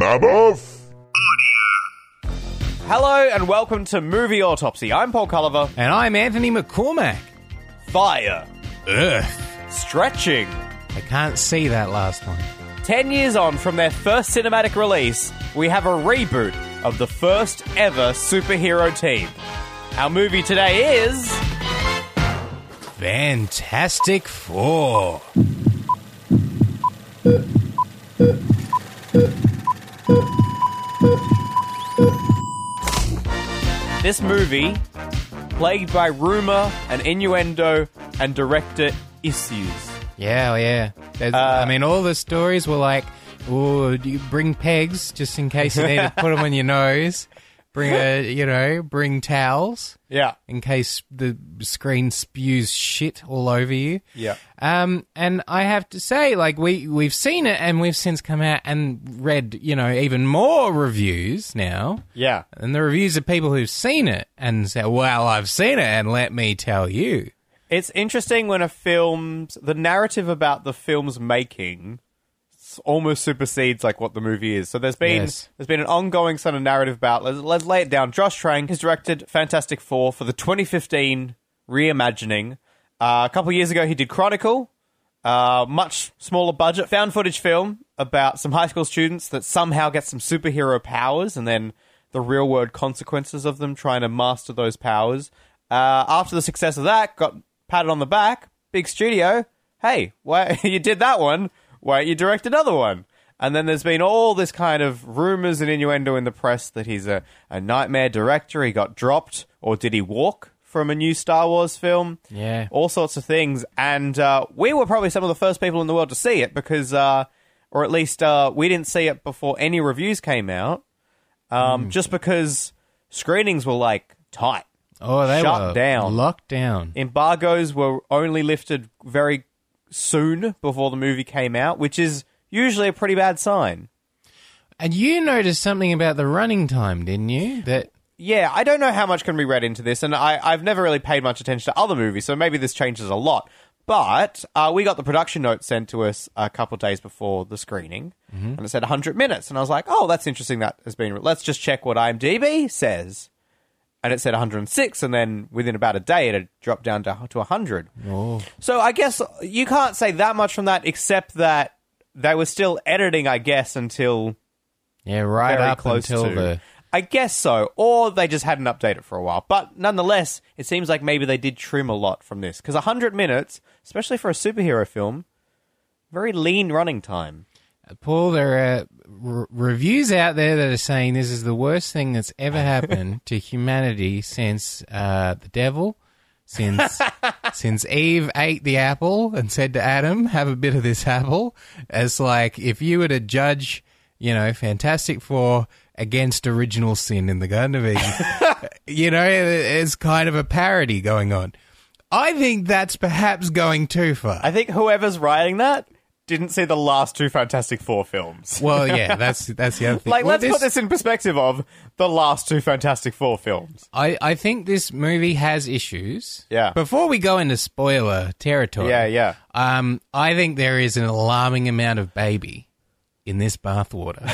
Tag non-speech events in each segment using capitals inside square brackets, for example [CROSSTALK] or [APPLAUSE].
Maboff? Hello and welcome to Movie Autopsy. I'm Paul Culliver. And I'm Anthony McCormack. Fire. Earth. Stretching. I can't see that last one. Ten years on from their first cinematic release, we have a reboot of the first ever superhero team. Our movie today is. Fantastic Four. This movie, plagued by rumor and innuendo and director issues. Yeah, oh, yeah. There's- I uh, mean, all the stories were like, "Oh, do you bring pegs just in case you need to put them on your nose? Bring a, [LAUGHS] you know, bring towels Yeah. in case the screen spews shit all over you." Yeah. Um, and I have to say, like we we've seen it, and we've since come out and read, you know, even more reviews now. Yeah. And the reviews of people who've seen it and say, "Well, I've seen it, and let me tell you." It's interesting when a film's the narrative about the film's making almost supersedes like what the movie is. So there's been Yes. there's been an ongoing sort of narrative about let's, let's lay it down. Josh Trank has directed Fantastic Four for the 2015 reimagining. Uh, a couple years ago, he did Chronicle, uh, much smaller budget found footage film about some high school students that somehow get some superhero powers and then the real world consequences of them trying to master those powers. Uh, after the success of that, got patted on the back, big studio. Hey, why [LAUGHS] you did that one? Why don't you direct another one? And then there's been all this kind of rumors and innuendo in the press that he's a, a nightmare director. He got dropped, or did he walk from a new Star Wars film? Yeah. all sorts of things. And uh, we were probably some of the first people in the world to see it because, uh, or at least uh, we didn't see it before any reviews came out, um, just because screenings were like tight. Oh, they were Shut were down. locked down. Embargoes were only lifted very soon before the movie came out, which is usually a pretty bad sign. And you noticed something about the running time, didn't you? That Yeah, I don't know how much can be read into this, and I, I've never really paid much attention to other movies, so maybe this changes a lot. But uh, we got the production note sent to us a couple of days before the screening, and it said 100 minutes, and I was like, "Oh, that's interesting. That has been. Let's just check what IMDb says." And it said 106, and then within about a day, it had dropped down to to 100. oh, So I guess you can't say that much from that, except that they were still editing, I guess, until yeah, right very up close until to. the I guess so, or they just hadn't updated for a while. But nonetheless, it seems like maybe they did trim a lot from this because hundred minutes, especially for a superhero film, very lean running time. Paul. There are r- reviews out there that are saying this is the worst thing that's ever happened to humanity since uh, the devil. Since [LAUGHS] since Eve ate the apple and said to Adam, "Have a bit of this apple," as like if you were to judge, you know, Fantastic Four against original sin in the Garden of Eden, [LAUGHS] you know, it's kind of a parody going on. I think that's perhaps going too far. I think whoever's writing that didn't see the last two Fantastic Four films. well, yeah, [LAUGHS] that's that's the other thing. like, Well, let's put this in perspective of the last two Fantastic Four films. I, I think this movie has issues. Yeah. Before we go into spoiler territory, Yeah, yeah. Um, I think there is an alarming amount of baby in this bathwater.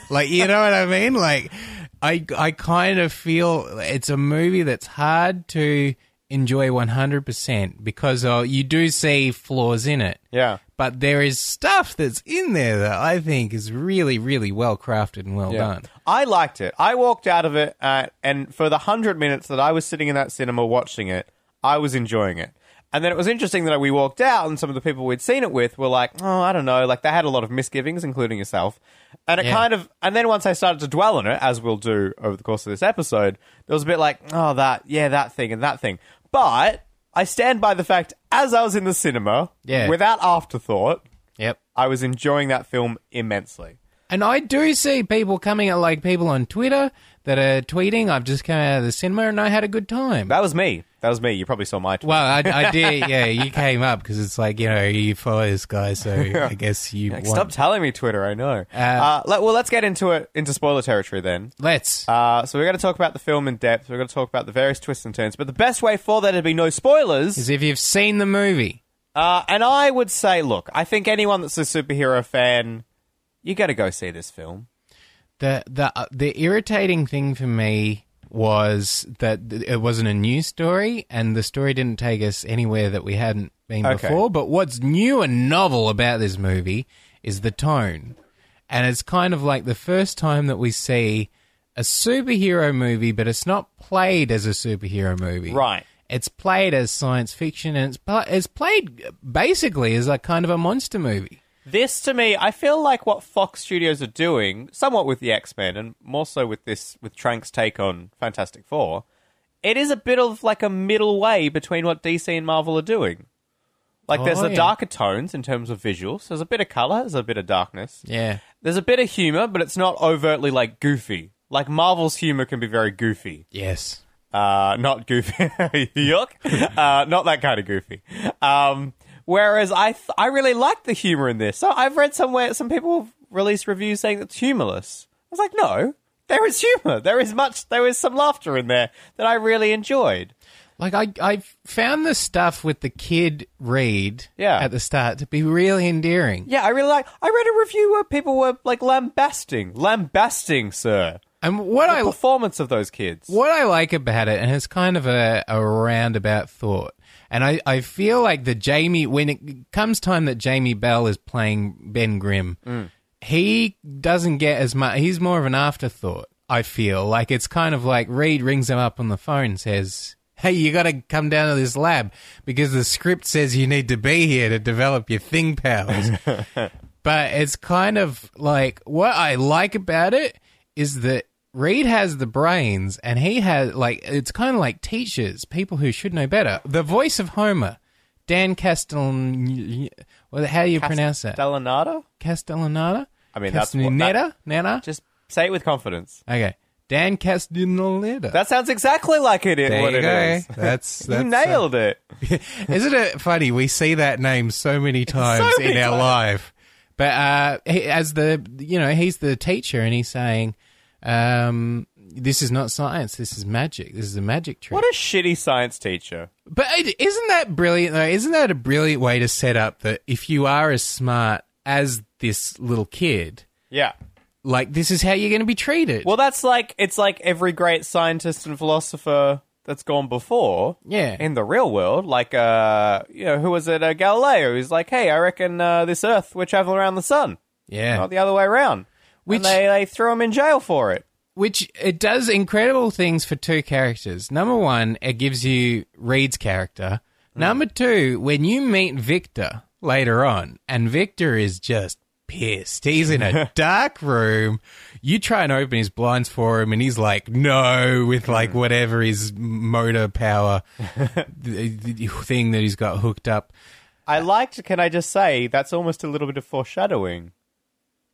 [LAUGHS] like, you know what I mean? Like, I I kind of feel it's a movie that's hard to enjoy 100% because uh, you do see flaws in it. Yeah. But there is stuff that's in there that I think is really, really well crafted and well done. I liked it. I walked out of it, uh, and for the hundred minutes that I was sitting in that cinema watching it, I was enjoying it. And then it was interesting that we walked out, and some of the people we'd seen it with were like, "Oh, I don't know," like they had a lot of misgivings, including yourself. And it Yeah. kind of, and then once I started to dwell on it, as we'll do over the course of this episode, there was a bit like, "Oh, that, yeah, that thing and that thing." But I stand by the fact, as I was in the cinema, Yeah. without afterthought, Yep. I was enjoying that film immensely. And I do see people coming at like people on Twitter that are tweeting, I've just come out of the cinema and I had a good time. That was me. That was me. You probably saw my tweet. well, I, I [LAUGHS] did, yeah, you came up because it's like, you know, you follow this guy, so [LAUGHS] I guess you Like, want... Stop telling me Twitter. I know. Uh, let, well, let's get into it into spoiler territory then. Let's. Uh, so we're going to talk about the film in depth. We're going to talk about the various twists and turns. But the best way for there to be no spoilers. is if you've seen the movie. Uh, and I would say, look, I think anyone that's a superhero fan, you got to go see this film. The the uh, the irritating thing for me was that it wasn't a new story, and the story didn't take us anywhere that we hadn't been Okay. before. But what's new and novel about this movie is the tone, and it's kind of like the first time that we see a superhero movie, but it's not played as a superhero movie, Right. It's played as science fiction, and it's pl- it's played basically as a kind of a monster movie. This to me, I feel like what Fox Studios are doing, somewhat with the X Men, and more so with this with Trank's take on Fantastic Four. It is a bit of like a middle way between what DC and Marvel are doing. Like there's Oh, the yeah. darker tones in terms of visuals. There's a bit of color. There's a bit of darkness. Yeah. There's a bit of humor, but it's not overtly like goofy. Like Marvel's humor can be very goofy. Yes. Uh, not goofy. [LAUGHS] Yuck. Uh, not that kind of goofy. Um, whereas I, th- I really like the humor in this. So I've read somewhere some people have released reviews saying it's humorless. I was like, no, there is humor. There is much. There is some laughter in there that I really enjoyed. Like I, I found the stuff with the kid read Yeah. at the start to be really endearing. Yeah, I really like. I read a review where people were like lambasting, lambasting, sir, And what the I performance of those kids. what I like about it, and it's kind of a, a roundabout thought, and I, I feel like the Jamie when it comes time that Jamie Bell is playing Ben Grimm, Mm. he doesn't get as much. He's more of an afterthought. I feel like it's kind of like Reed rings him up on the phone and says. Hey, you got to come down to this lab because the script says you need to be here to develop your thing powers. [LAUGHS] but it's kind of like what I like about it is that Reed has the brains and he has like it's kind of like teachers, people who should know better. The voice of Homer, Dan Castellan, well, how do you pronounce that? Castellaneta? Castellaneta? I mean, that's what- Castellaneta? Nana? Just say it with confidence. Okay, Dan Castellaneta. That sounds exactly like it. there what you it go. is. That's, [LAUGHS] that's you nailed it. [LAUGHS] Isn't it funny? We see that name so many [LAUGHS] times many in our times. life. But uh, he, as the you know, he's the teacher, and he's saying, um, "This is not science. This is magic. This is a magic trick." What a shitty science teacher. but isn't that brilliant? Though, isn't that a brilliant way to set up that if you are as smart as this little kid, Yeah. like this is how you're going to be treated? Well, that's like it's like every great scientist and philosopher that's gone before. Yeah. In the real world, like uh, you know, who was it? Uh, Galileo. Who's like, hey, I reckon uh, this Earth we're traveling around the sun, yeah, not the other way around. Which- and they they threw him in jail for it. which it does incredible things for two characters. Number one, it gives you Reed's character. Number two, when you meet Victor later on, and Victor is just pissed. He's in a [LAUGHS] dark room. You try and open his blinds for him, and he's like, no, with like whatever his motor power [LAUGHS] thing that he's got hooked up. I liked. Can I just say that's almost a little bit of foreshadowing.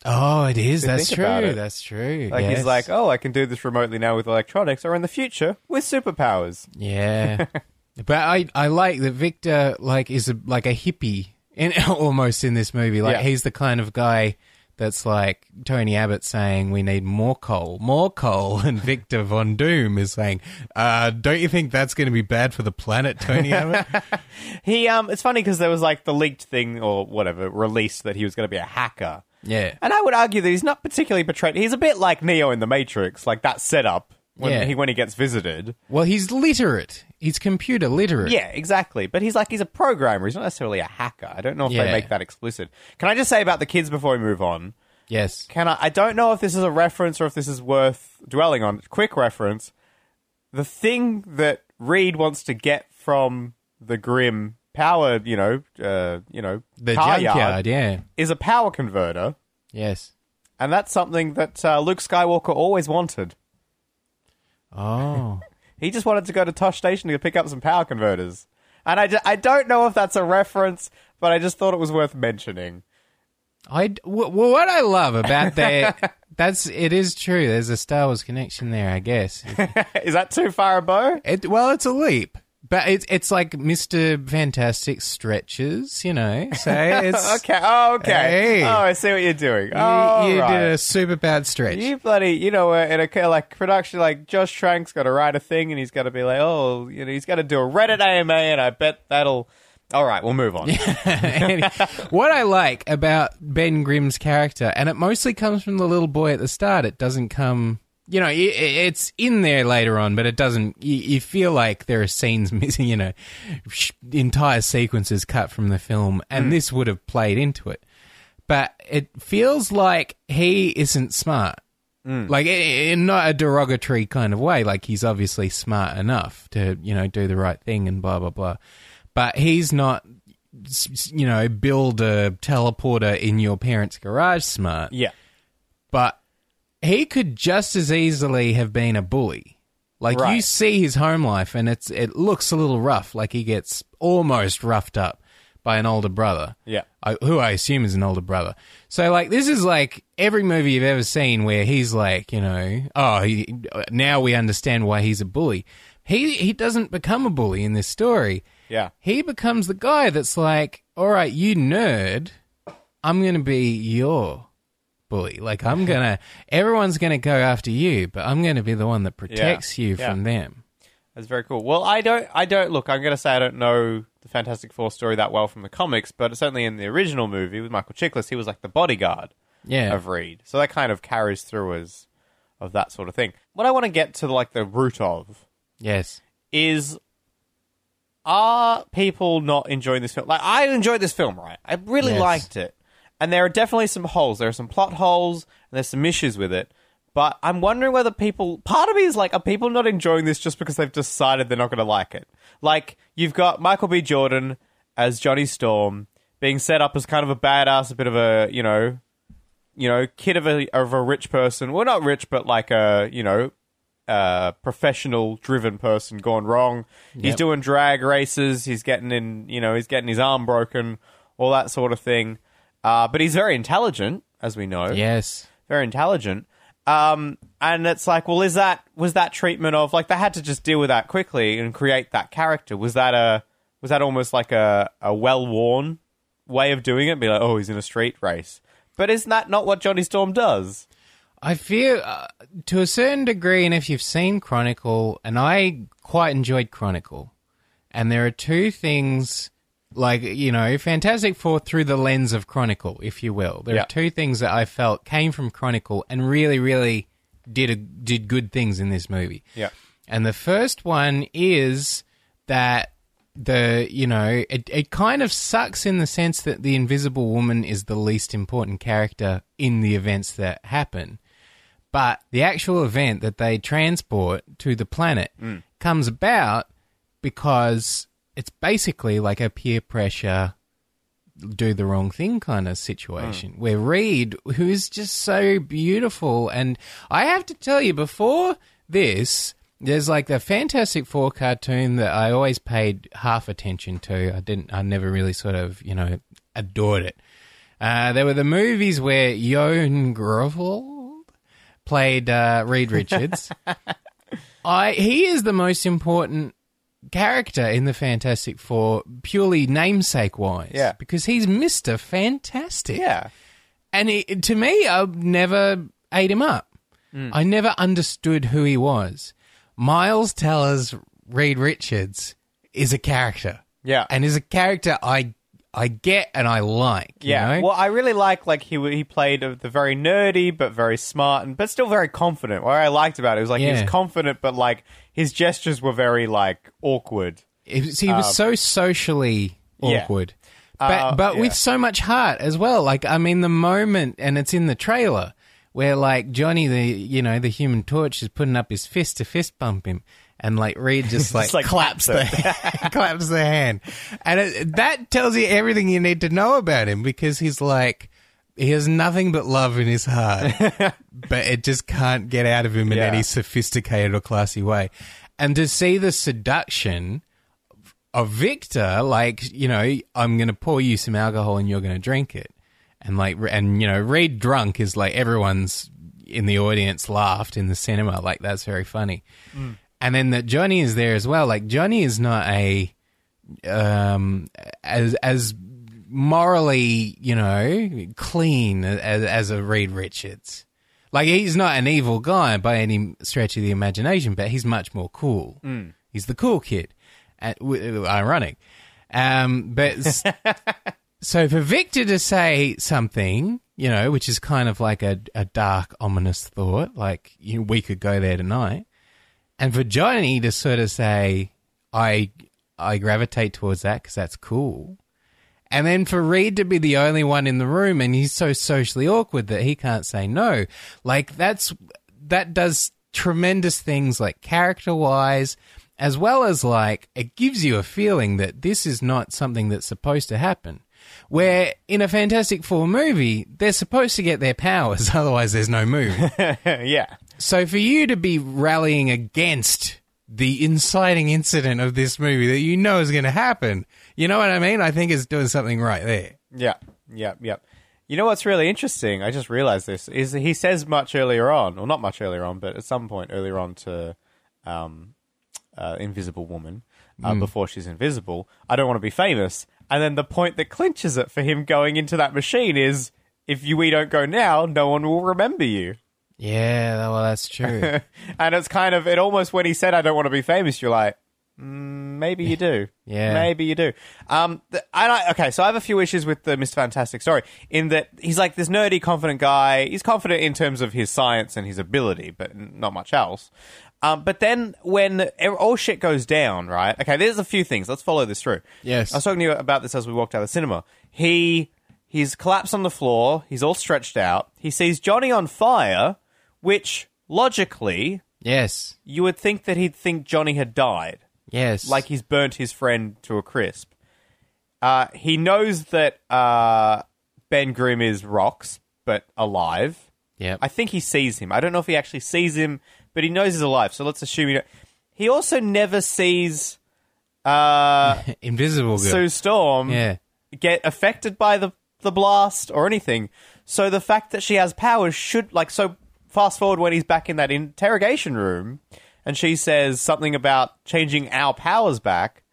Oh, it is. That's true. That's true. Like yes. he's like, oh, I can do this remotely now with electronics, or in the future with superpowers. Yeah, [LAUGHS] but I I like that Victor like is a, like a hippie in [LAUGHS] almost in this movie. Like Yeah. he's the kind of guy that's like Tony Abbott saying we need more coal, more coal, [LAUGHS] and Victor Von Doom is saying, uh, "Don't you think that's going to be bad for the planet, Tony Abbott?" He um, it's funny because there was like the leaked thing or whatever released that he was going to be a hacker. Yeah, And I would argue that he's not particularly portrayed. He's a bit like Neo in the Matrix, like that setup when Yeah. he when he gets visited. well, he's literate. He's computer literate. Yeah, exactly. But he's like he's a programmer. He's not necessarily a hacker. I don't know if Yeah. they make that explicit. Can I just say about the kids before we move on? Yes. Can I? I don't know if this is a reference or if this is worth dwelling on. Quick reference: the thing that Reed wants to get from the Grimm power, you know, uh, you know, The car junkyard. yard, Yeah. is a power converter, Yes. and that's something that uh, Luke Skywalker always wanted. Oh. [LAUGHS] He just wanted to go to Tosche Station to pick up some power converters. And I, ju- I don't know if that's a reference, but I just thought it was worth mentioning. I well, what I love about that [LAUGHS] that's it is true. There's a Star Wars connection there, I guess. [LAUGHS] Is that too far a bow? It, well, it's a leap, but it's it's like Mister Fantastic stretches, you know. So [LAUGHS] it's Okay. Oh, okay. Hey. Oh, I see what you're doing. You, you right. did a super bad stretch. You bloody, you know, uh, in a kind of like production, like Josh Trank's got to write a thing, and he's got to be like, oh, you know, he's got to do a Reddit AMA, and I bet that'll All right, we'll move on. [LAUGHS] what I like about Ben Grimm's character, and it mostly comes from the little boy at the start. It doesn't come, you know, i- i- it's in there later on, but it doesn't. You, you feel like there are scenes [LAUGHS] missing, you know, sh- entire sequences cut from the film, and hmm. this would have played into it. But it feels like he isn't smart. Hmm. Like in not a derogatory kind of way. Like he's obviously smart enough to, you know, do the right thing and blah blah blah. But he's not, you know, build a teleporter in your parents' garage smart. Yeah. But he could just as easily have been a bully. Like you see his home life, and it's it looks a little rough. Like he gets almost roughed up by an older brother. Yeah. I, who I assume is an older brother. So like this is like every movie you've ever seen where he's like, you know, oh, he, now we understand why he's a bully. He he doesn't become a bully in this story. Yeah. He becomes the guy that's like, all right, you nerd, I'm going to be your bully. Like I'm to everyone's to go after you, but I'm to be the one that protects you Yeah. from them. That's very cool. Well, I don't, I don't look. I'm to say I don't know the Fantastic Four story that well from the comics, but certainly in the original movie with Michael Chiklis, he was like the bodyguard Yeah. of Reed, so that kind of carries through as of that sort of thing. What I want to get to, like the root of, yes. is are people not enjoying this film? Like I enjoyed this film, right? I really Yes. liked it. And there are definitely some holes. There are some plot holes and there's some issues with it. But I'm wondering whether people part of me is like, are people not enjoying this just because they've decided they're not gonna like it? Like, you've got Michael B. Jordan as Johnny Storm being set up as kind of a badass, a bit of a, you know, you know, kid of a of a rich person. Well, not rich, but like a you know, uh, professional driven person gone wrong. He's doing drag races. He's getting in, you know, he's getting his arm broken, all that sort of thing. Uh, but he's very intelligent, as we know. Yes. very intelligent. Um, and it's like, well, is that was that treatment of like they had to just deal with that quickly and create that character? Was that a was that almost like a a well worn way of doing it? Be like, oh, he's in a street race. But isn't that not what Johnny Storm does? I feel uh, to a certain degree, and if you've seen Chronicle, and I quite enjoyed Chronicle, and there are two things, like you know, Fantastic Four through the lens of Chronicle, if you will. There Yeah. are two things that I felt came from Chronicle and really, really did a, did good things in this movie. Yeah. And the first one is that the you know it, it kind of sucks in the sense that the invisible woman is the least important character in the events that happen but the actual event that they transport to the planet mm. comes about because it's basically like a peer pressure do the wrong thing kind of situation where Reed, who is just so beautiful, and I have to tell you, before this, there's like the Fantastic Four cartoon that I always paid half attention to. I didn't, I never really sort of, you know, adored it. Uh, there were the movies where Ioan Gruffudd played uh, Reed Richards. [LAUGHS] I he is the most important character in the Fantastic Four, purely namesake wise. Yeah. because he's Mister Fantastic. Yeah. and he, to me, I never ate him up. Hmm. I never understood who he was. Miles Teller's Reed Richards is a character. Yeah. and is a character I I get and I like. you Yeah. know? Well, I really like like he he played the very nerdy but very smart and but still very confident. What I liked about it was like he was confident but like his gestures were very like awkward. It was- he was so socially Um, yeah. awkward, but Uh, but yeah. with so much heart as well. Like I mean, the moment, and it's in the trailer where like Johnny, the you know the Human Torch, is putting up his fist to fist bump him, and like Reed just like, like, claps the [LAUGHS] claps the hand, and it, that tells you everything you need to know about him because he's like. He has nothing but love in his heart, [LAUGHS] but it just can't get out of him in Yeah. any sophisticated or classy way. And to see the seduction of Victor, like, you know, I'm going to pour you some alcohol and you're going to drink it. And like, and, you know, Reed drunk is like everyone's in the audience laughed in the cinema. Like, that's very funny. And then that Johnny is there as well. Like, Johnny is not a, um, as, as morally, you know, clean as, as a Reed Richards. Like he's not an evil guy by any stretch of the imagination, but he's much more cool. He's the cool kid. And, w- ironic. Um, but s- [LAUGHS] so for Victor to say something, you know, which is kind of like a, a dark, ominous thought, like you know, we could go there tonight, and for Johnny to sort of say, "I I gravitate towards that because that's cool," and then for Reed to be the only one in the room, and he's so socially awkward that he can't say no, like that's that does tremendous things, like character wise. As well as like, it gives you a feeling that this is not something that's supposed to happen. Where in a Fantastic Four movie, they're supposed to get their powers, [LAUGHS] otherwise there's no movie. [LAUGHS] yeah. So for you to be rallying against the inciting incident of this movie that you know is going to happen, you know what I mean? I think it's doing something right there. Yeah, yeah, yeah. You know what's really interesting? I just realized this is he says much earlier on, or not much earlier on, but at some point earlier on to um, uh, Invisible Woman uh, before she's invisible. I don't want to be famous, and then the point that clinches it for him going into that machine is if you we don't go now, no one will remember you. Yeah, well, that's true. [LAUGHS] and it's kind of it almost when he said I don't want to be famous, you're like. Mm, maybe you do. Yeah. Maybe you do. Um, th- and I, okay, so I have a few issues with the Mr. Fantastic story in that he's like this nerdy, confident guy. He's confident in terms of his science and his ability, but n- not much else. Um, but then when e- all shit goes down, right? Okay, there's a few things. Let's follow this through. Yes. I was talking to you about this as we walked out of the cinema. He he's collapsed on the floor. He's all stretched out. He sees Johnny on fire, which logically yes, you would think that he'd think Johnny had died yes. like he's burnt his friend to a crisp. Uh, he knows that uh, Ben Grimm is rocks, but alive. Yep. I think he sees him. I don't know if he actually sees him, but he knows he's alive. So let's assume he. Don't. He also never sees uh, [LAUGHS] Invisible Girl. Sue Storm yeah. get affected by the the blast or anything. So the fact that she has powers should like so. Fast forward when he's back in that interrogation room, and she says something about changing our powers back.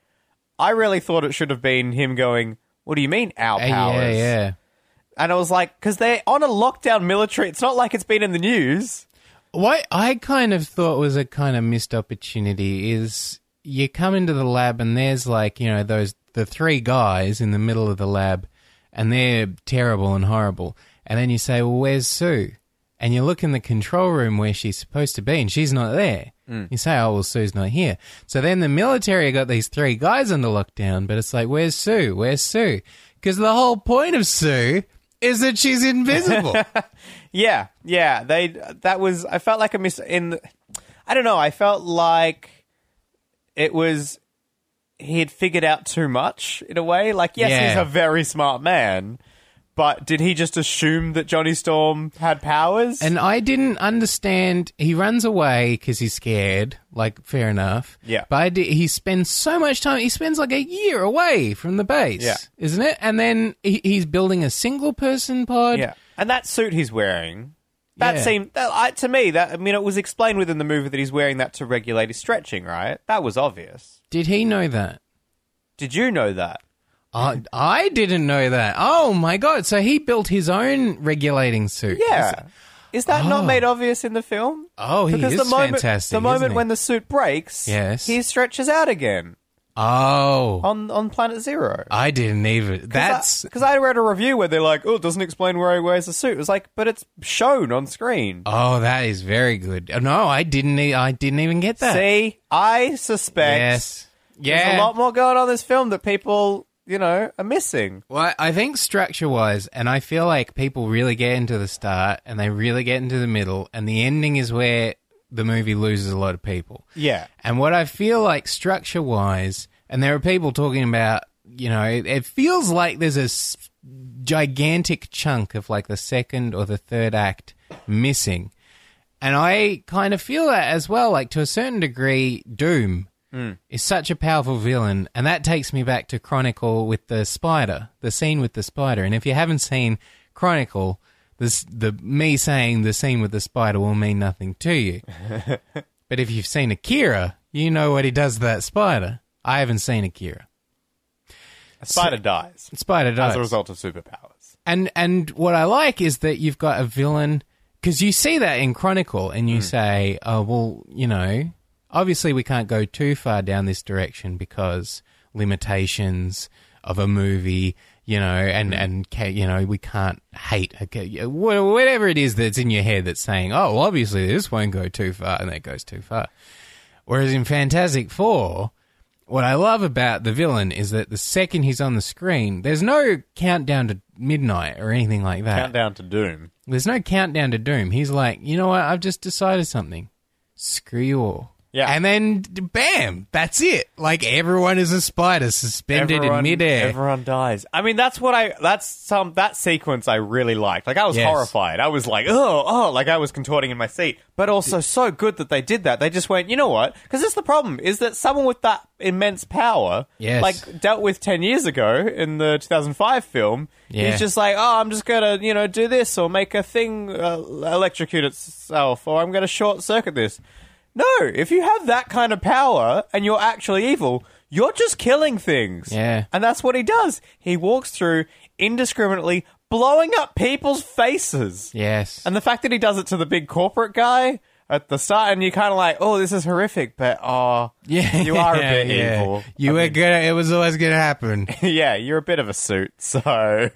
I really thought it should have been him going. What do you mean our Uh, powers? Yeah, yeah. And I was like, because they're on a lockdown military. It's not like it's been in the news. What I kind of thought was a kind of missed opportunity is you come into the lab and there's like, you know, those the three guys in the middle of the lab and they're terrible and horrible. And then you say, Well, where's Sue? And you look in the control room where she's supposed to be and she's not there. Mm. You say, Oh well Sue's not here. So then the military got these three guys under lockdown, but it's like, Where's Sue? Where's Sue? Because the whole point of Sue is that she's invisible. [LAUGHS] Yeah, yeah. They that was. I felt like a miss in. the- I don't know. I felt like it was. He had figured out too much in a way. Like, yes, he's a very smart man, but did he just assume that Johnny Storm had powers? And I didn't understand. He runs away because he's scared. Like, fair enough. Yeah. But I did, he spends so much time. He spends like a year away from the base. Yeah. Isn't it? And then he, he's building a single person pod. yeah, and that suit he's wearing. That Yeah. seemed that, I, to me that I mean it was explained within the movie that he's wearing that to regulate his stretching, right? That was obvious. Did he know that? Did you know that? I, I didn't know that. Oh my god! So he built his own regulating suit. Yeah. Is that not Oh. made obvious in the film? Oh, he because is the moment, fantastic, The moment isn't he? when the suit breaks, Yes. he stretches out again Oh, on on Planet Zero. I didn't even. That's because I, read a review where they're like, "Oh, it doesn't explain where he wears the suit." It was like, but it's shown on screen. oh, that is very good. Uh, no, I didn't. e- I didn't even get that. See, I suspect yes. there's Yeah. a lot more going on in this film that people, you know, are missing. Well, I think structure wise, and I feel like people really get into the start and they really get into the middle, and the ending is where the movie loses a lot of people. Yeah, And what I feel like structure wise, and there are people talking about, you know, it, it feels like there's a s- gigantic chunk of like the second or the third act missing. And I kind of feel that as well, like to a certain degree, Doom Mm. is such a powerful villain. And that takes me back to Chronicle with the spider, the scene with the spider. And if you haven't seen Chronicle, this, the me saying the scene with the spider will mean nothing to you. [LAUGHS] But if you've seen Akira, you know what he does to that spider. I haven't seen Akira. a spider dies Spider dies. as a result of superpowers. And and what I like is that you've got a villain because you see that in Chronicle, and you mm. say, "Oh well, you know, obviously we can't go too far down this direction because limitations of a movie, you know, and mm. and you know we can't hate okay, whatever it is that's in your head that's saying, oh, well, obviously this won't go too far, and that goes too far. Whereas in Fantastic Four, what I love about the villain is that the second he's on the screen, there's no countdown to midnight or anything like that. Countdown to Doom. There's no countdown to doom. He's like, you know what? I've just decided something. Screw you all. Yeah. And then, bam, that's it. Like everyone is a spider suspended in midair. Everyone dies. I mean, that's what I. That's some that sequence I really liked. Like I was Yes. horrified. I was like, oh, oh, like I was contorting in my seat. But also so good that they did that. They just went, you know what? Because that's the problem is that someone with that immense power, Yes. like dealt with ten years ago in the 2005 film. Yeah. He's just like, oh, I'm just gonna, you know, do this or make a thing uh, electrocute itself, or I'm gonna short circuit this. No, if you have that kind of power and you're actually evil, you're just killing things. Yeah. And that's what he does. He walks through indiscriminately blowing up people's faces. yes. And the fact that he does it to the big corporate guy at the start, and you're kind of like, oh, this is horrific, but oh, yeah, you are a [LAUGHS] bit yeah. evil. You I were mean, gonna. It was always gonna happen. [LAUGHS] yeah, you're a bit of a suit. [LAUGHS] So,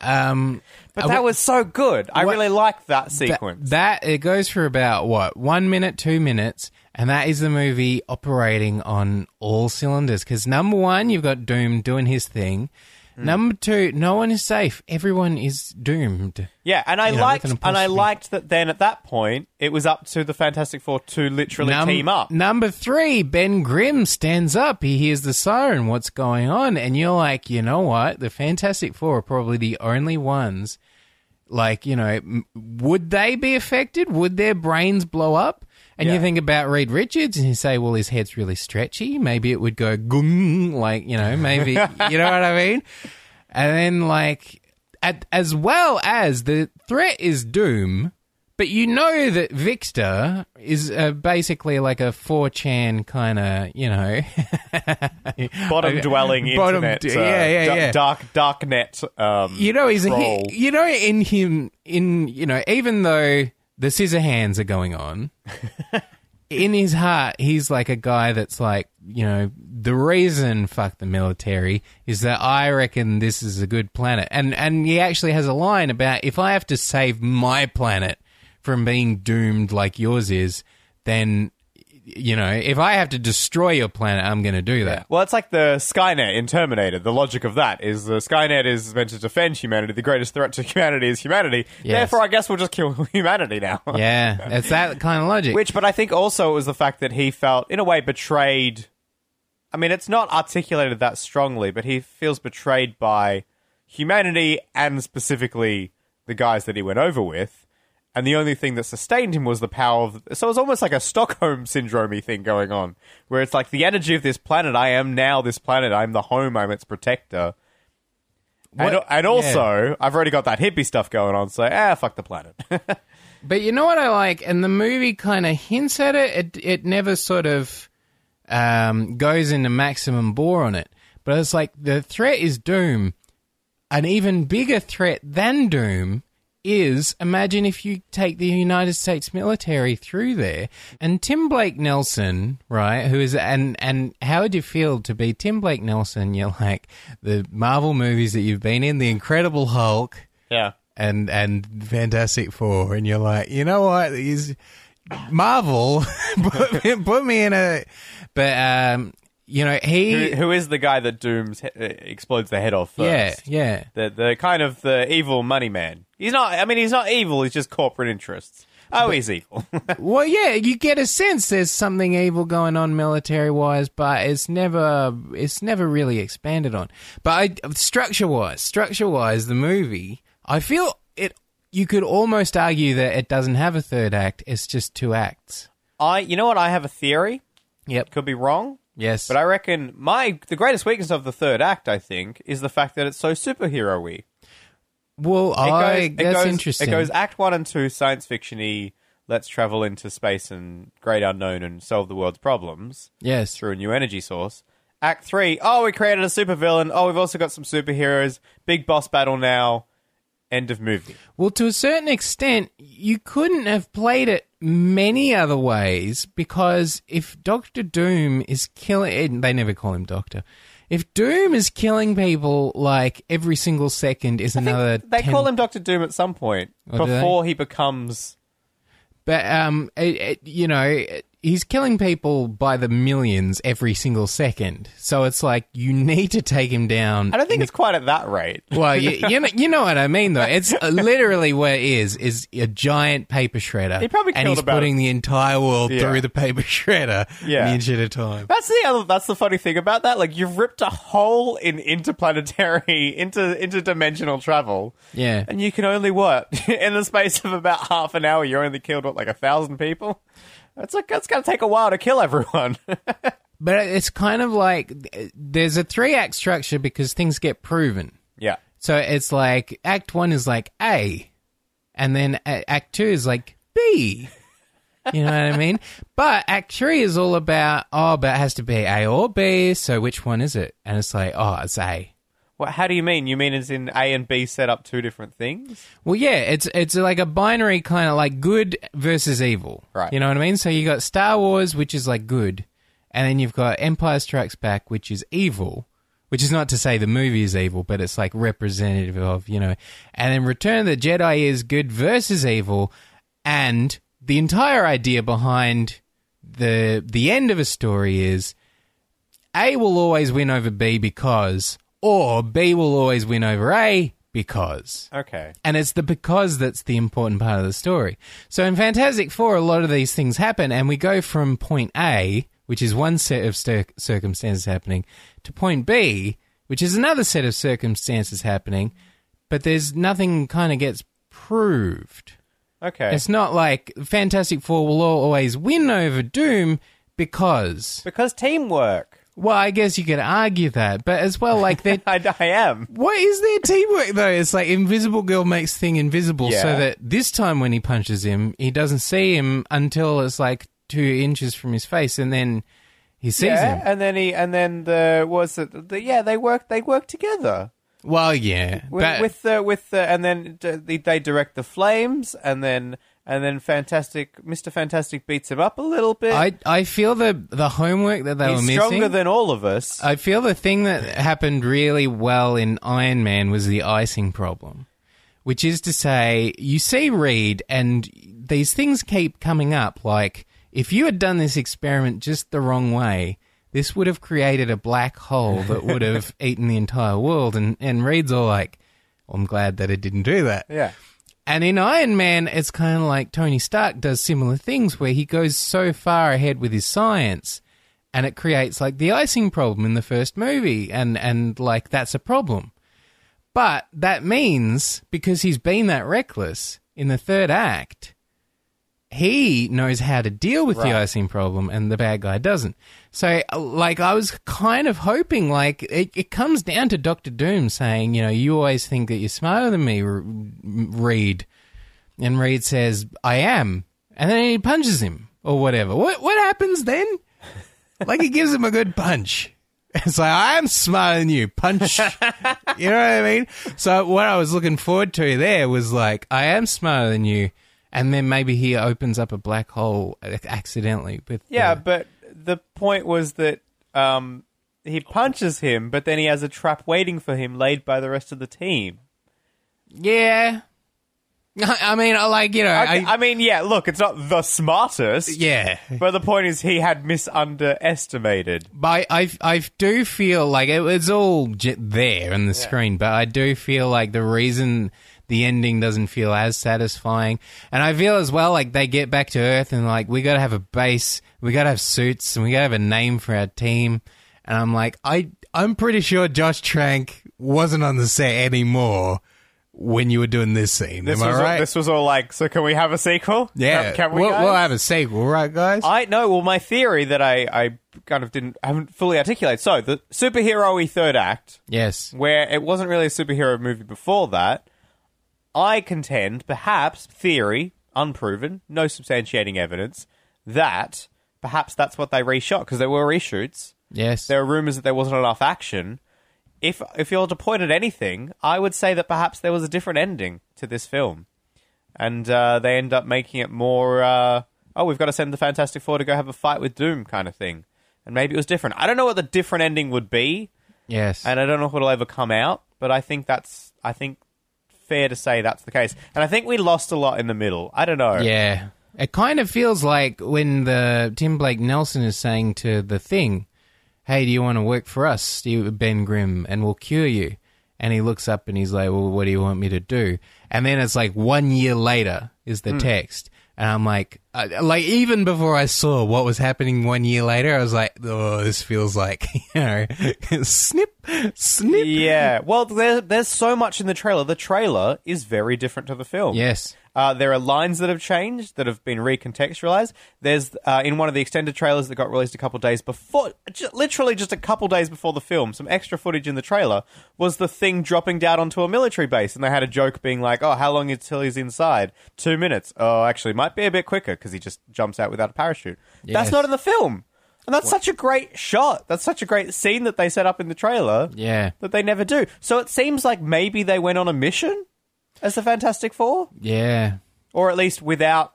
Um, but that was so good. I What- really liked that that, sequence. that it goes for about what one minute, two minutes, and that is the movie operating on all cylinders. Because number one, you've got Doom doing his thing. Hmm. Number two, no one is safe. Everyone is doomed. yeah, and I you know, liked, an and I liked that. Then at that point, it was up to the Fantastic Four to literally Num- team up. Number three, Ben Grimm stands up. He hears the siren. What's going on? And you're like, you know what? The Fantastic Four are probably the only ones. Like, you know, would they be affected? Would their brains blow up? And you think about Reed Richards, and you say, well, his head's really stretchy. Maybe it would go gung, like you know, maybe [LAUGHS] you know what I mean. And then, like, at, as well as the threat is Doom, but you know that Victor is uh, basically like a 4chan kind of, you know. [LAUGHS] [LAUGHS] Bottom dwelling [LAUGHS] Bottom- internet, uh, yeah, yeah, da- yeah. dark dark net. Um, you know, he's he, you know, in him, in, you know, even though the scissor hands are going on, [LAUGHS] in his heart, he's like a guy that's like, you know, the reason fuck the military is that I reckon this is a good planet. And and he actually has a line about if I have to save my planet from being doomed like yours is, then you know, if I have to destroy your planet, I'm going to do that. Well, it's like the Skynet in Terminator. The logic of that is the Skynet is meant to defend humanity. The greatest threat to humanity is humanity. Yes. Therefore, I guess we'll just kill [LAUGHS] humanity now. Yeah, it's that kind of logic. Which, but I think also it was the fact that he felt, in a way, betrayed. I mean, it's not articulated that strongly, but he feels betrayed by humanity and specifically the guys that he went over with. And the only thing that sustained him was the power of. So it was almost like a Stockholm syndrome thing going on, where it's like the energy of this planet. I am now this planet. I'm the home. I'm its protector. And, and also, I've already got that hippie stuff going on, so ah, fuck the planet. [LAUGHS] But you know what I like, and the movie kind of hints at it. It it never sort of um, goes into maximum bore on it. But it's like the threat is Doom. An even bigger threat than Doom is imagine if you take the United States military through there and Tim Blake Nelson, right, who is and and how would you feel to be Tim Blake Nelson? You're like the Marvel movies that you've been in, The Incredible Hulk, yeah. and and Fantastic Four, and you're like, you know what? Is Marvel [LAUGHS] put, [LAUGHS] me, put me in a, but um, you know he, who, who is the guy that Dooms explodes the head off first? yeah, yeah, The the kind of the evil money man. He's not. I mean, he's not evil. He's just corporate interests. Oh, he's evil. [LAUGHS] well, yeah, you get a sense there's something evil going on military wise, but it's never it's never really expanded on. But I, structure wise, structure wise, the movie, I feel it. You could almost argue that it doesn't have a third act; it's just two acts. I. You know what? I have a theory. Yep. Could be wrong, Yes. but I reckon my the greatest weakness of the third act, I think, is the fact that it's so superhero-y. Well, It I goes, that's it goes, interesting. It goes Act One and Two, science fiction-y. Let's travel into space and great unknown and solve the world's problems. yes. through a new energy source. Act three, oh, we created a supervillain. Oh, we've also got some superheroes. Big boss battle now. End of movie. Well, to a certain extent, you couldn't have played it many other ways because if Doctor Doom is killing, eh, they never call him Doctor. If Doom is killing people like every single second is another. they 10 call him Doctor Doom at some point Oh, do they? before he becomes. But um, it, it, you know, it- he's killing people by the millions every single second. So it's like you need to take him down. I don't think it's quite at that rate. [LAUGHS] Well, you, you know, you know what I mean, though. It's uh, literally where it is is a giant paper shredder. He probably and he's putting the entire world Yeah. through the paper [LAUGHS] shredder Yeah. an inch at a time. That's the other. That's the funny thing about that. Like you've ripped a hole in interplanetary, [LAUGHS] inter interdimensional travel, Yeah, and you can only what in the space of about half an hour. You only killed what like a thousand people. It's like it's gonna take a while to kill everyone. [LAUGHS] but it's kind of like there's a three act structure because things get proven. yeah. So it's like Act One is like A, and then Act Two is like B. You know what I mean? But Act Three is all about oh, but it has to be A or B. So which one is it? And it's like oh, it's A. What? How do you mean? You mean as in A and B set up two different things? Well, yeah, it's it's like a binary kind of like good versus evil. Right. You know what I mean? So you got Star Wars, which is like good, and then you've got Empire Strikes Back, which is evil. Which is not to say the movie is evil, but it's like representative of, you know. And then Return of the Jedi is good versus evil, and the entire idea behind the the end of a story is A will always win over B because, or B will always win over A because. Okay. And it's the because that's the important part of the story. So in Fantastic Four, a lot of these things happen, and we go from point A, which is one set of cir- circumstances happening, to point B, which is another set of circumstances happening, but there's nothing kind of gets proved. Okay. It's not like Fantastic Four will always win over Doom because. because teamwork. Well, I guess you could argue that, but as well, like they're [LAUGHS] I, I am. what is their teamwork though? It's like Invisible Girl makes thing invisible so that this time when he punches him, he doesn't see him until it's like two inches from his face, and then he sees yeah, him. and then he and then the was it? The, yeah, they work. They work together. Well, yeah, with, with the with the and then they direct the flames and then and then fantastic Mr. Fantastic beats him up a little bit. I I feel the the homework that they He's were missing. stronger than all of us. I feel the thing that happened really well in Iron Man was the icing problem, which is to say, you see Reed, and these things keep coming up. Like, if you had done this experiment just the wrong way, this would have created a black hole that would [LAUGHS] have eaten the entire world. And, and Reed's all like, well, I'm glad that it didn't do that. yeah. And in Iron Man, it's kind of like Tony Stark does similar things where he goes so far ahead with his science and it creates like the icing problem in the first movie and and like that's a problem. But that means because he's been that reckless in the third act, he knows how to deal with the Right. icing problem and the bad guy doesn't. So like I was kind of hoping like it, it comes down to Doctor Doom saying, you know, you always think that you're smarter than me, Reed. And Reed says, "I am." And then he punches him or whatever. What what happens then? like he gives him a good punch. [LAUGHS] It's like I am smarter than you. Punch. [LAUGHS] you know what I mean? So what I was looking forward to there was like I am smarter than you, and then maybe he opens up a black hole accidentally. With Yeah, the- but the point was that um, he punches him, but then he has a trap waiting for him laid by the rest of the team. yeah. [LAUGHS] I mean, I like you know, I, I, I mean, yeah, look, it's not the smartest. yeah. But the point is, he had misunderestimated. But I, I, I do feel like it, it's all j- there on the screen, but I do feel like the reason the ending doesn't feel as satisfying, and I feel as well like they get back to Earth and like we got to have a base, we got to have suits, and we got to have a name for our team, and I'm like, I, I'm pretty sure Josh Trank wasn't on the set anymore when you were doing this scene. This Am I was right? all, this was all like, so can we have a sequel? yeah, can, can we? we'll, we'll have a sequel, right, guys? I know. Well, my theory that I, I kind of didn't haven't fully articulated. So the superhero-y third act, yes. where it wasn't really a superhero movie before that, I contend, perhaps theory, unproven, no substantiating evidence, that perhaps that's what they reshot because there were reshoots. Yes. There are rumors that there wasn't enough action. If if you're to point at anything, I would say that perhaps there was a different ending to this film, and uh, they end up making it more. Uh, oh, we've got to send the Fantastic Four to go have a fight with Doom, kind of thing. And maybe it was different. I don't know what the different ending would be. Yes. and I don't know if it'll ever come out, but I think that's I think fair to say that's the case. And I think we lost a lot in the middle. I don't know. Yeah. It kind of feels like when the Tim Blake Nelson is saying to the thing, Hey, do you want to work for us, Ben Grimm, and we'll cure you? And he looks up and he's like, Well, what do you want me to do? And then it's like one year later is the hmm. text. And I'm like, uh, like even before I saw what was happening one year later, I was like, oh, this feels like, [LAUGHS] you know, snip, snip. Yeah. Well, there, there's so much in the trailer. The trailer is very different to the film. Yes. Uh, there are lines that have changed that have been recontextualized. There's uh, in one of the extended trailers that got released a couple days before, ju- literally just a couple days before the film. Some extra footage in the trailer was the thing dropping down onto a military base, and they had a joke being like, "Oh, how long until he's inside? Two minutes. Oh, actually, might be a bit quicker because he just jumps out without a parachute." That's not in the film, and that's such a great shot. That's such a great scene that they set up in the trailer Yeah. that they never do. So it seems like maybe they went on a mission as the Fantastic Four Yeah. or at least without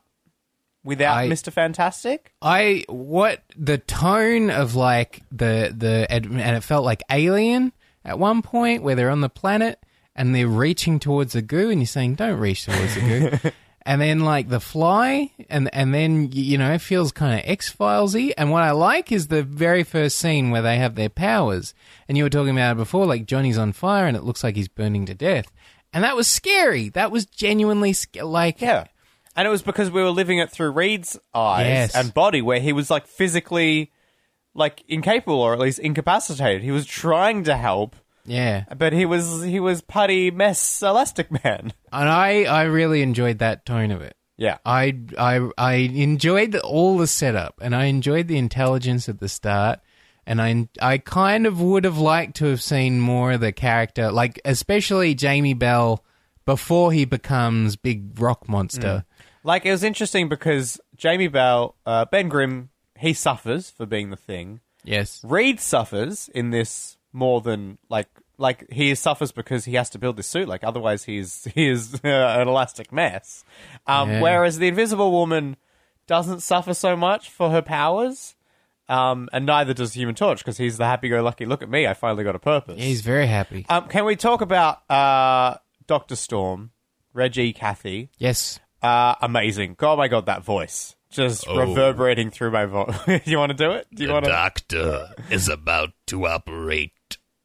without I- Mr. Fantastic. I what the tone of like the the and it felt like Alien at one point where they're on the planet and they're reaching towards the goo and you're saying don't reach towards the goo. [LAUGHS] And then like the fly, and and then y- you know it feels kind of X Filesy. And what I like is the very first scene where they have their powers. And you were talking about it before, like Johnny's on fire and it looks like he's burning to death. And that was scary. That was genuinely sc- like Yeah. And it was because we were living it through Reed's eyes Yes. and body where he was like physically like incapable or at least incapacitated. He was trying to help, yeah. but he was he was putty mess elastic man. [LAUGHS] And I I really enjoyed that tone of it. Yeah. I I I enjoyed the, all the setup, and I enjoyed the intelligence at the start, and I I kind of would have liked to have seen more of the character, like especially Jamie Bell before he becomes big rock monster. Like it was interesting because Jamie Bell, uh, Ben Grimm, he suffers for being the thing. Yes, Reed suffers in this more than like like he suffers because he has to build this suit. Like otherwise, he's [LAUGHS] he is uh, an elastic mess. Um, Yeah. Whereas the Invisible Woman doesn't suffer so much for her powers, um, and neither does Human Torch because he's the happy-go-lucky. Look at me, I finally got a purpose. he's very happy. um, can we talk about uh, Doctor Storm, Reggie Cathy? yes, Uh, amazing! Oh my god, that voice just reverberating through my voice. Do [LAUGHS] you want to do it? Do you The want to? doctor is about to operate.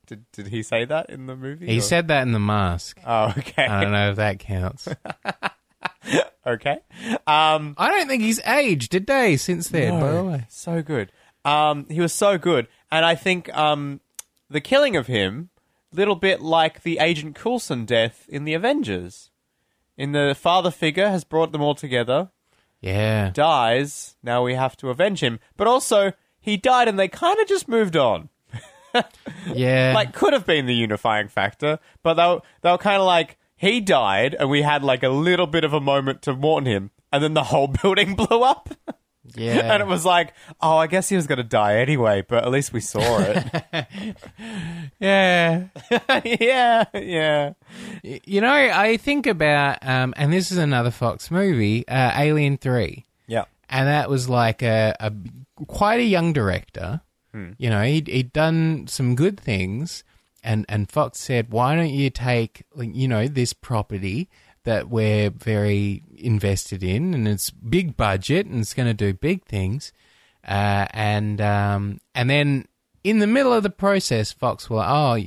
Did, did he say that in the movie? he or- said that in the mask. Oh, okay. I don't know if that counts. [LAUGHS] okay. Um, I don't think he's aged a day since then. By the way, so good. Um, he was so good, and I think um, the killing of him, little bit like the Agent Coulson death in the Avengers. In the father figure has brought them all together. yeah, Dies. Now we have to avenge him, but also he died, and they kind of just moved on. [LAUGHS] yeah. Like could have been the unifying factor, but they were, they were kind of like he died, and we had like a little bit of a moment to mourn him, and then the whole [LAUGHS] building blew up. [LAUGHS] yeah. And it was like, oh, I guess he was going to die anyway, but at least we saw it. [LAUGHS] [LAUGHS] yeah. yeah, yeah. You know, I think about, um, and this is another Fox movie, uh, Alien Three, Yeah. and that was like a, a quite a young director. You know, he'd, he'd done some good things, and and Fox said, "Why don't you take, you know, this property that we're very invested in, and it's big budget, and it's going to do big things." Uh, and um, and then in the middle of the process, Fox will "Oh,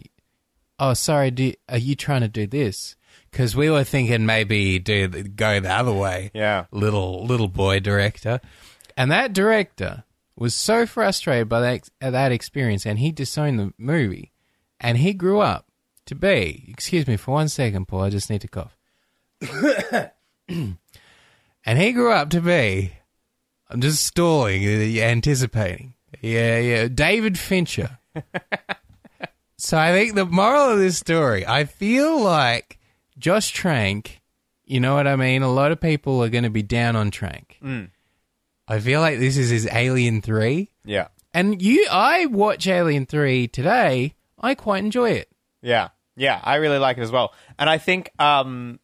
oh, sorry, do, are you trying to do this? Because we were thinking maybe do go the other way. Yeah. little little boy director, and that director was so frustrated by that that experience, and he disowned the movie, and he grew up to be. Excuse me for one second, Paul. I just need to cough. [COUGHS] and he grew up to be. I'm just stalling, uh, anticipating. Yeah, yeah. David Fincher. [LAUGHS] So I think the moral of this story, I feel like Josh Trank, you know what I mean? A lot of people are going to be down on Trank. I feel like this is his Alien 3. Yeah. And you I watch Alien 3 today, I quite enjoy it. Yeah. Yeah. I really like it as well. And I think, um,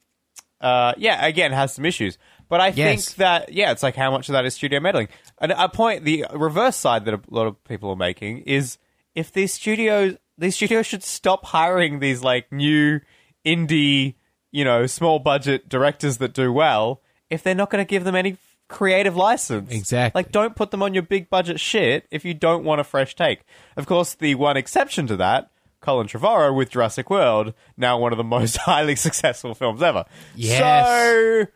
uh, yeah, again, has some issues. But I Yes. think that, yeah, it's like how much of that is studio meddling. And a point, the reverse side that a lot of people are making is if these studios these studios should stop hiring these like new indie, you know, small budget directors that do well if they're not going to give them any creative license. Exactly. Like, don't put them on your big budget shit if you don't want a fresh take. Of course, the one exception to that. Colin Trevorrow with Jurassic World, now one of the [LAUGHS] most highly successful films ever. Yes. So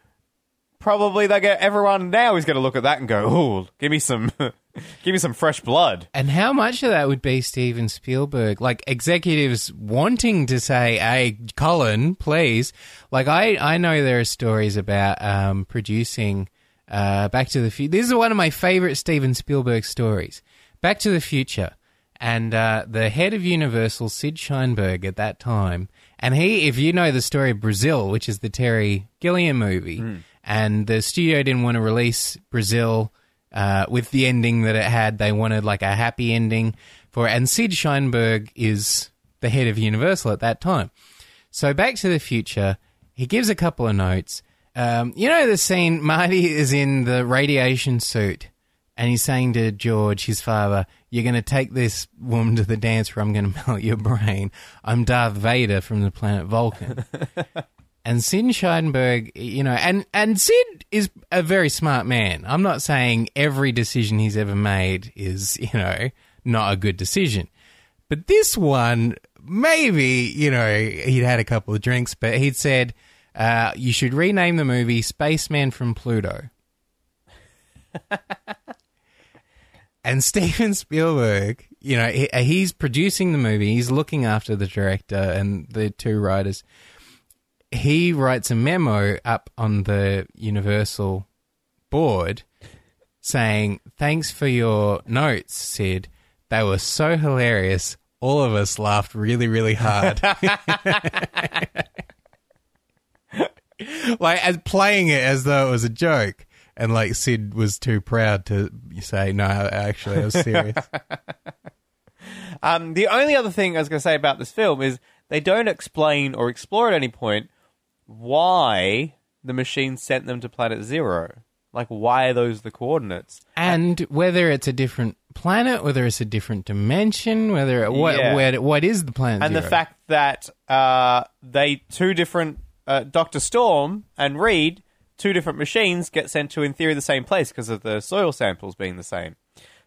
probably they get everyone now is going to look at that and go, "Oh, give me some, [LAUGHS] give me some fresh blood." And how much of that would be Steven Spielberg? Like executives wanting to say, "Hey, Colin, please." Like I, I know there are stories about um, producing uh, Back to the Future. This is one of my favorite Steven Spielberg stories. Back to the Future, and uh, the head of Universal, Sid Sheinberg, at that time, and he, if you know the story of Brazil, which is the Terry Gilliam movie, and the studio didn't want to release Brazil uh, with the ending that it had. They wanted like a happy ending for it. And Sid Sheinberg is the head of Universal at that time. So Back to the Future, he gives a couple of notes. Um, you know the scene, Marty is in the radiation suit and he's saying to George, his father, You're going to take this woman to the dance where I'm going [LAUGHS] to melt your brain. I'm Darth Vader from the planet Vulcan. [LAUGHS] and Sid Sheinberg, you know, and, and Sid is a very smart man. I'm not saying every decision he's ever made is, you know, not a good decision. But this one, maybe, you know, he'd had a couple of drinks, but he'd said, uh, you should rename the movie Spaceman from Pluto. [LAUGHS] and [LAUGHS] Steven Spielberg, you know, he, uh, he's producing the movie, he's looking after the director and the two writers. He writes a memo up on the Universal board saying, Thanks for your notes, Sid. They were so hilarious. All of us laughed really, really hard. [LAUGHS] [LAUGHS] like as playing it as though it was a joke. And like Sid was too proud to say, no, actually, I was serious. [LAUGHS] Um, the only other thing I was going to say about this film is they don't explain or explore at any point why the machine sent them to Planet Zero. Like, why are those the coordinates? and whether it's a different planet, whether it's a different dimension, whether it, what Yeah. where, what is the planet? and the fact that uh, they two different uh, Doctor Storm and Reed, two different machines, get sent to in theory the same place because of the soil samples being the same.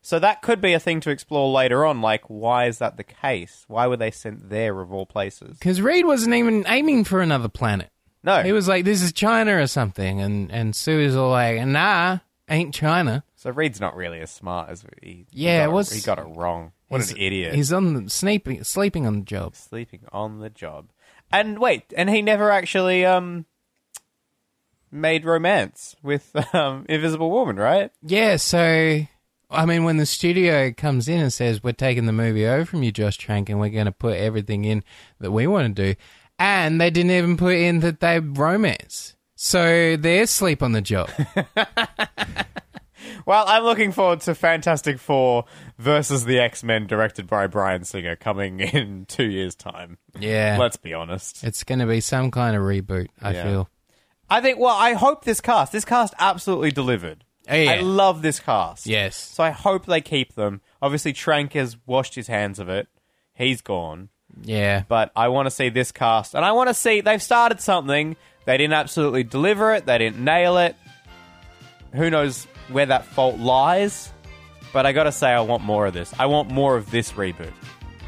So that could be a thing to explore later on. Like, why is that the case? Why were they sent there of all places? because Reed wasn't even aiming for another planet. No, He was like, "This is China or something," and and Sue is all like, "Nah, ain't China." so Reed's not really as smart as he. Yeah, he got it was- He got it wrong. What an idiot! He's on the sleeping sleeping on the job. sleeping on the job. And wait, and he never actually um made romance with um Invisible Woman, right? Yeah, so I mean, when the studio comes in and says we're taking the movie over from you, Josh Trank, and we're going to put everything in that we want to do, and they didn't even put in that they romance, so they're sleep on the job. [LAUGHS] Well, I'm looking forward to Fantastic Four versus the X Men, directed by Bryan Singer, coming in [LAUGHS] two years' time. yeah, Let's be honest. it's going to be some kind of reboot. I Yeah. feel. I think. Well, I hope this cast. This cast absolutely delivered. Oh, yeah. I love this cast. Yes. So I hope they keep them. Obviously, Trank has washed his hands of it. He's gone. Yeah. but I want to see this cast, and I want to see they've started something. They didn't absolutely deliver it. They didn't nail it. Who knows where that fault lies? But I got to say, I want more of this. I want more of this reboot.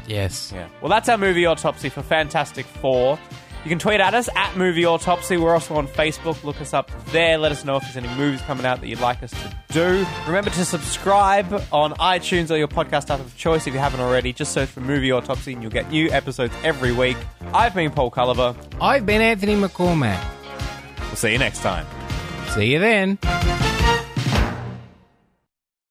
Yes. Yeah. Well, that's our movie autopsy for Fantastic Four. You can tweet at us at Movie Autopsy. We're also on Facebook. Look us up there. Let us know if there's any movies coming out that you'd like us to do. Remember to subscribe on iTunes or your podcast app of choice if you haven't already. Just search for Movie Autopsy and you'll get new episodes every week. I've been Paul Culliver. I've been Anthony McCormack. We'll see you next time. See you then.